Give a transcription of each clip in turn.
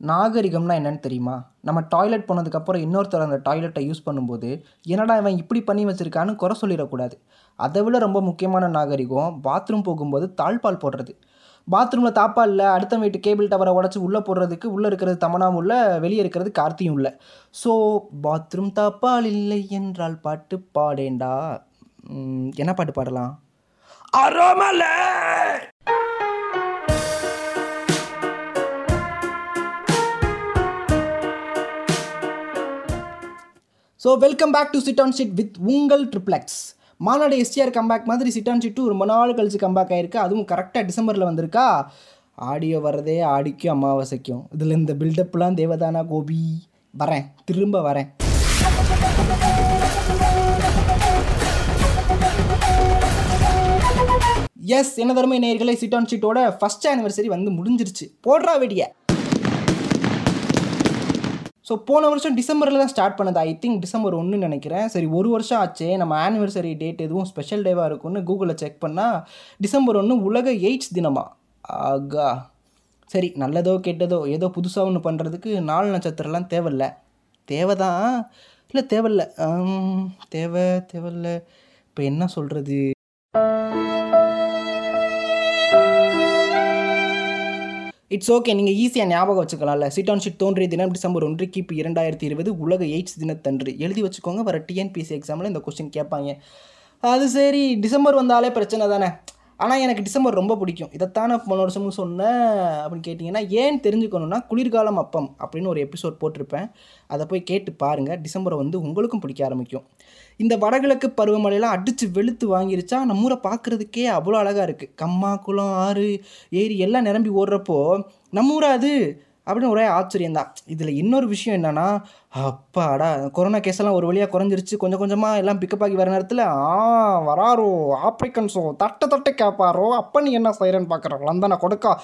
நாகரிகம்னா என்னன்னு தெரியுமா? நம்ம டாய்லெட் போனதுக்கப்புறம் இன்னொருத்தர் அந்த டாய்லெட்டை யூஸ் பண்ணும்போது என்னடா இவன் இப்படி பண்ணி வச்சிருக்கான்னு குறை சொல்லிடக்கூடாது. அதை விட ரொம்ப முக்கியமான நாகரிகம் பாத்ரூம் போகும்போது தாழ்பால் போடுறது. பாத்ரூமில் தாப்பா இல்லை அடுத்த வீட்டு கேபிள் டவரை உடச்சி உள்ளே போடுறதுக்கு உள்ளே இருக்கிறது தமனாவும் உள்ள வெளியே இருக்கிறது கார்த்தியும் உள்ள ஸோ பாத்ரூம் தாப்பால் இல்லை என்றால் பாட்டு பாடேண்டா. என்ன பாட்டு பாடலாம்? அரோமலை so welcome back to sit on shit with உங்கள் ட்ரிப்ளெக்ஸ் மாநாடு எஸ்டிஆர் கம்பேக் மாதிரி சிட் ஆன் ஷிட் ரொம்ப நாள் கழிச்சு கம்பேக் ஆயிருக்கு. அதுவும் கரெக்டாக டிசம்பரில் வந்திருக்கா? ஆடியோ வரதே ஆடிக்கும் அமாவாசைக்கும். இதில் இந்த பில்டப்லாம் தேவதானா கோபி? வரேன். திரும்ப வரேன். எஸ் என்ன தருமை நேர்களை சிட் ஆன் ஷீட்டோட ஃபஸ்ட் ஆனிவர்சரி வந்து முடிஞ்சிருச்சு. போடுறா வெடியை. ஸோ போன வருஷம் டிசம்பரில் தான் ஸ்டார்ட் பண்ணது. ஐ திங்க் டிசம்பர் ஒன்று நினைக்கிறேன். சரி ஒரு வருஷம் ஆச்சே. நம்ம ஆனிவர்சரி டேட் எதுவும் ஸ்பெஷல் டேவாக இருக்கும்னு கூகுளில் செக் பண்ணால் டிசம்பர் ஒன்று உலக எய்ட்ஸ் தினமா? ஆகா. சரி நல்லதோ கெட்டதோ ஏதோ புதுசாக ஒன்று பண்ணுறதுக்கு நாலு நட்சத்திரம்லாம் தேவையில்ல. தேவைதான் இல்லை தேவையில்ல. தேவை தேவையில்ல. இப்போ என்ன சொல்கிறது இட்ஸ் ஓகே நீங்கள் ஈஸியாக ஞாபகம் வச்சுக்கலாம்ல. சிட் ஆன் ஷீட் தோன்றிய தினம் டிசம்பர் ஒன்று கிபி இரண்டாயிரத்தி இருபது உலக எய்ட்ஸ் தினத்தன்று. எழுதி வச்சுக்கோங்க வர டிஎன்பிசி எக்ஸாமில் இந்த கொஸ்டின் கேட்பாங்க. அது சரி டிசம்பர் வந்தாலே பிரச்சனை தானே. ஆனால் எனக்கு டிசம்பர் ரொம்ப பிடிக்கும். இதைத்தானே போன வருஷமும் சொன்னேன் அப்படின்னு கேட்டிங்கன்னா ஏன் தெரிஞ்சுக்கணுன்னா குளிர்காலம் அப்பம் அப்படின்னு ஒரு எபிசோட் போட்டிருப்பேன். அதை போய் கேட்டு பாருங்கள் டிசம்பரை வந்து உங்களுக்கும் பிடிக்க ஆரம்பிக்கும். இந்த வடகிழக்கு பருவமழையெல்லாம் அடித்து வெளுத்து வாங்கிருச்சா? நம்ம ஊரை பார்க்குறதுக்கே அவ்வளோ அழகாக இருக்குது கம்மா குளம் ஆறு ஏரி எல்லாம் நிரம்பி ஓடுறப்போ நம்ம ஊரா அது? அப்படின்னு ஒரே ஆச்சரியம் தான் இதில் இன்னொரு விஷயம் என்னென்னா அப்பாடா கொரோனா கேஸெல்லாம் ஒரு வழியாக குறைஞ்சிருச்சு. கொஞ்சம் கொஞ்சமாக எல்லாம் பிக்கப் ஆகி வர நேரத்தில் ஆ வராரோ ஆப்ரிக்கன்ஸோ தட்டை தட்டை கேட்பாரோ அப்போ நீ என்ன செய்கிறேன்னு பார்க்குறோம் லந்தனை கொடுக்கா.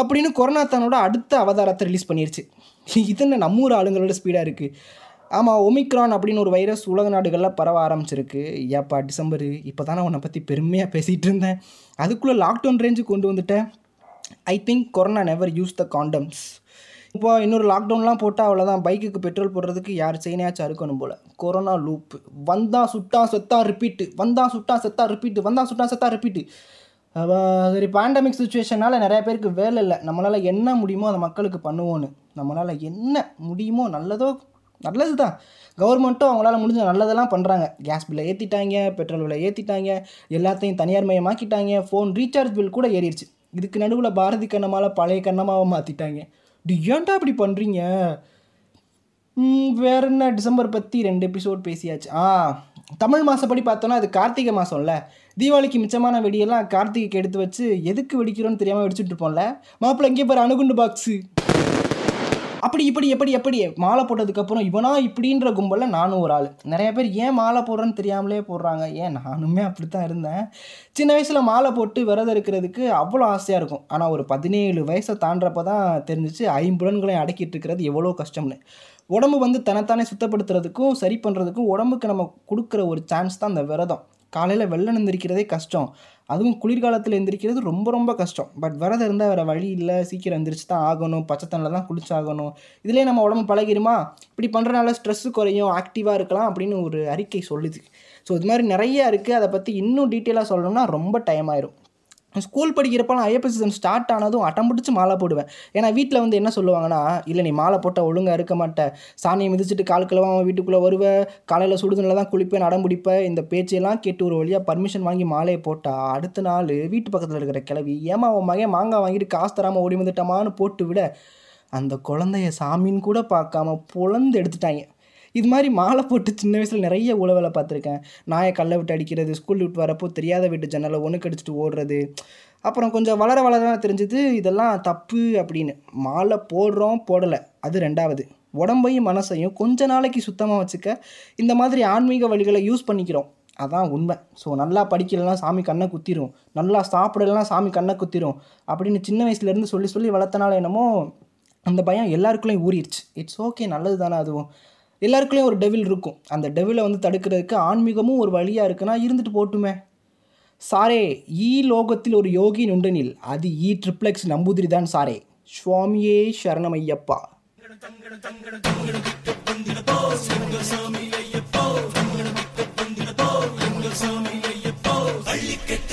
அப்படின்னு கொரோனா தன்னோட அடுத்த அவதாரத்தை ரிலீஸ் பண்ணிருச்சு. இது என்ன நம்ம ஊர் ஆளுங்களோட ஸ்பீடாக இருக்குது ஆமாம் ஒமிக்ரான் அப்படின்னு ஒரு வைரஸ் உலக நாடுகளில் பரவ ஆரம்பிச்சிருக்கு. ஏப்பா டிசம்பர் இப்போ தானே உன்னை பற்றி பெருமையாக பேசிகிட்டு இருந்தேன். அதுக்குள்ளே லாக்டவுன் ரேஞ்சு கொண்டு வந்துட்டேன். I think corona never use the condoms இப்போ இன்னொரு லாக்டவுன்லாம் போட்டால் அவ்வளோதான் பைக்குக்கு பெட்ரோல் போடுறதுக்கு யார் செயினாச்சும் அறுக்கணும் போல். கொரோனா லூப் வந்தா சுட்டா செத்தா ரிப்பீட்டு வந்தா சுட்டா செத்தா ரிப்பீட்டு வந்தா சுட்டா செத்தா ரிப்பீட்டு சரி பேண்டமிக் சுச்சுவேஷனால் நிறைய பேருக்கு வேலை இல்லை. நம்மளால் என்ன முடியுமோ அதை மக்களுக்கு பண்ணுவோன்னு. நம்மளால் என்ன முடியுமோ நல்லதோ நல்லது தான் கவர்மெண்ட்டும் அவங்களால முடிஞ்ச நல்லதெல்லாம் பண்ணுறாங்க கேஸ் பில்லை ஏற்றிட்டாங்க பெட்ரோல் விலை ஏற்றிட்டாங்க எல்லாத்தையும் தனியார் மயமாக்கிட்டாங்க ஃபோன் ரீசார்ஜ் பில் கூட ஏறிடுச்சு. இதுக்கு நடுவில் பாரதி கண்ணமால பழைய கண்ணமாவை மாற்றிட்டாங்க டி ஏன்டா இப்படி பண்ணுறீங்க வேற என்ன? டிசம்பர் பற்றி ரெண்டு எபிசோட் பேசியாச்சு. ஆ தமிழ் மாதப்படி பார்த்தோன்னா அது கார்த்திகை மாதம்ல தீபாவளிக்கு மிச்சமான வெடியெல்லாம் கார்த்திகைக்கு எடுத்து வச்சு எதுக்கு வெடிக்கிறோன்னு தெரியாமல் வெடிச்சுட்டு இருப்போம்ல? மாப்பிள்ளை இங்கே பாரு அணுகுண்டு பாக்ஸு அப்படி இப்படி எப்படி எப்படி? மாலை போட்டதுக்கப்புறம் இவனா இப்படின்ற கும்பலில் நானும் ஒரு ஆள். நிறைய பேர் ஏன் மாலை போடுறேன்னு தெரியாமலே போடுறாங்க. ஏன்? நானுமே அப்படி தான் இருந்தேன். சின்ன வயசில் மாலை போட்டு விரதம் இருக்கிறதுக்கு அவ்வளோ ஆசையாக இருக்கும். ஆனால் ஒரு பதினேழு வயசை தாண்டப்ப தான் தெரிஞ்சிச்சு. ஐம்புலன்களையும் அடக்கிட்டு இருக்கிறது எவ்வளோ கஷ்டம்னு. உடம்பு வந்து தன்னைத்தானே சுத்தப்படுத்துறதுக்கும் சரி பண்ணுறதுக்கும் உடம்புக்கு நம்ம கொடுக்குற ஒரு சான்ஸ் தான் அந்த விரதம். காலையில் வெள்ளம் நிந்திருக்கிறதே கஷ்டம். அதுவும் குளிர்காலத்தில் எந்திரிக்கிறது ரொம்ப ரொம்ப கஷ்டம். பட் விரதம் இருந்தால் வேறு வழி இல்லை. சீக்கிரம் எந்திரிச்சு தான் ஆகணும். பச்சை தண்ணில் தான் குளிச்சாகணும். இதுலேயே நம்ம உடம்பு பழகிருமா இப்படி பண்ணுறனால ஸ்ட்ரெஸ்ஸு குறையும். ஆக்டிவாக இருக்கலாம் அப்படின்னு ஒரு அறிக்கை சொல்லுது. ஸோ இது மாதிரி நிறைய இருக்குது அதை பற்றி இன்னும் டீட்டெயிலாக சொல்லணும்னா ரொம்ப டைம் ஆயிரும். ஸ்கூல் படிக்கிறப்பலாம் ஐயப்ப எக்ஸாம் ஸ்டார்ட் ஆனதும் அட்டம் பிடிச்சி மாலை போடுவேன். ஏன்னா வீட்டில் வந்து என்ன சொல்லுவாங்கன்னா இல்லை நீ மாலை போட்டால் ஒழுங்காக இருக்க மாட்ட. சாணியை மிதிச்சிட்டு கால் அவன் வீட்டுக்குள்ளே வருவேன் காலையில் சுடுதண்ணில் தான் குளிப்பேன் அடம் பிடிப்பேன் இந்த பேச்செல்லாம் கேட்டு ஒரு வழியாக பர்மிஷன் வாங்கி மாலையை போட்டால் அடுத்த நாள் வீட்டு பக்கத்தில் இருக்கிற கிளவி ஏமா அவன் மகன் மாங்காய் வாங்கிட்டு காசு தராமல் ஓடி வந்துட்டமான்னு போட்டு விட. அந்த குழந்தைய சாமின்னு கூட பார்க்காம புலந்து எடுத்துட்டாங்க. இது மாதிரி மாலை போட்டு சின்ன வயசில் நிறைய உழவலை பார்த்துருக்கேன். நாயை கல்லை விட்டு அடிக்கிறது ஸ்கூல் விட்டு வரப்போ தெரியாத வீட்டு ஜன்னலை ஒன்று கடிச்சிட்டு ஓடுறது. அப்புறம் கொஞ்சம் வளர வளர தான் தெரிஞ்சது இதெல்லாம் தப்பு அப்படின்னு. மாலை போடுறோம் போடலை. அது ரெண்டாவது. உடம்பையும் மனசையும் கொஞ்ச நாளைக்கு சுத்தமாக வச்சுக்க இந்த மாதிரி ஆன்மீக வழிகளை யூஸ் பண்ணிக்கிறோம். அதான் உண்மை. ஸோ நல்லா படிக்கலாம் சாமி கண்ணை குத்திரும். நல்லா சாப்பிடலாம் சாமி கண்ணை குத்திரும். அப்படின்னு சின்ன வயசுலேருந்து சொல்லி சொல்லி வளர்த்தனால என்னமோ அந்த பயம் எல்லாருக்குள்ளேயும் ஊறிடுச்சு இட்ஸ் ஓகே நல்லது தானே அதுவும். எல்லாருக்குள்ளேயும் ஒரு டெவில் இருக்கும். அந்த டெவிலை வந்து தடுக்கிறதுக்கு ஆன்மீகமும் ஒரு வழியாக இருக்குன்னா இருந்துட்டு போட்டுமே. சாரே ஈ லோகத்தில் ஒரு யோகி நுண்டனில் அது ஈ ட்ரிப்ளெக்ஸ் நம்பூதிரி தான் சாரே. சுவாமியே சரணமையப்பா.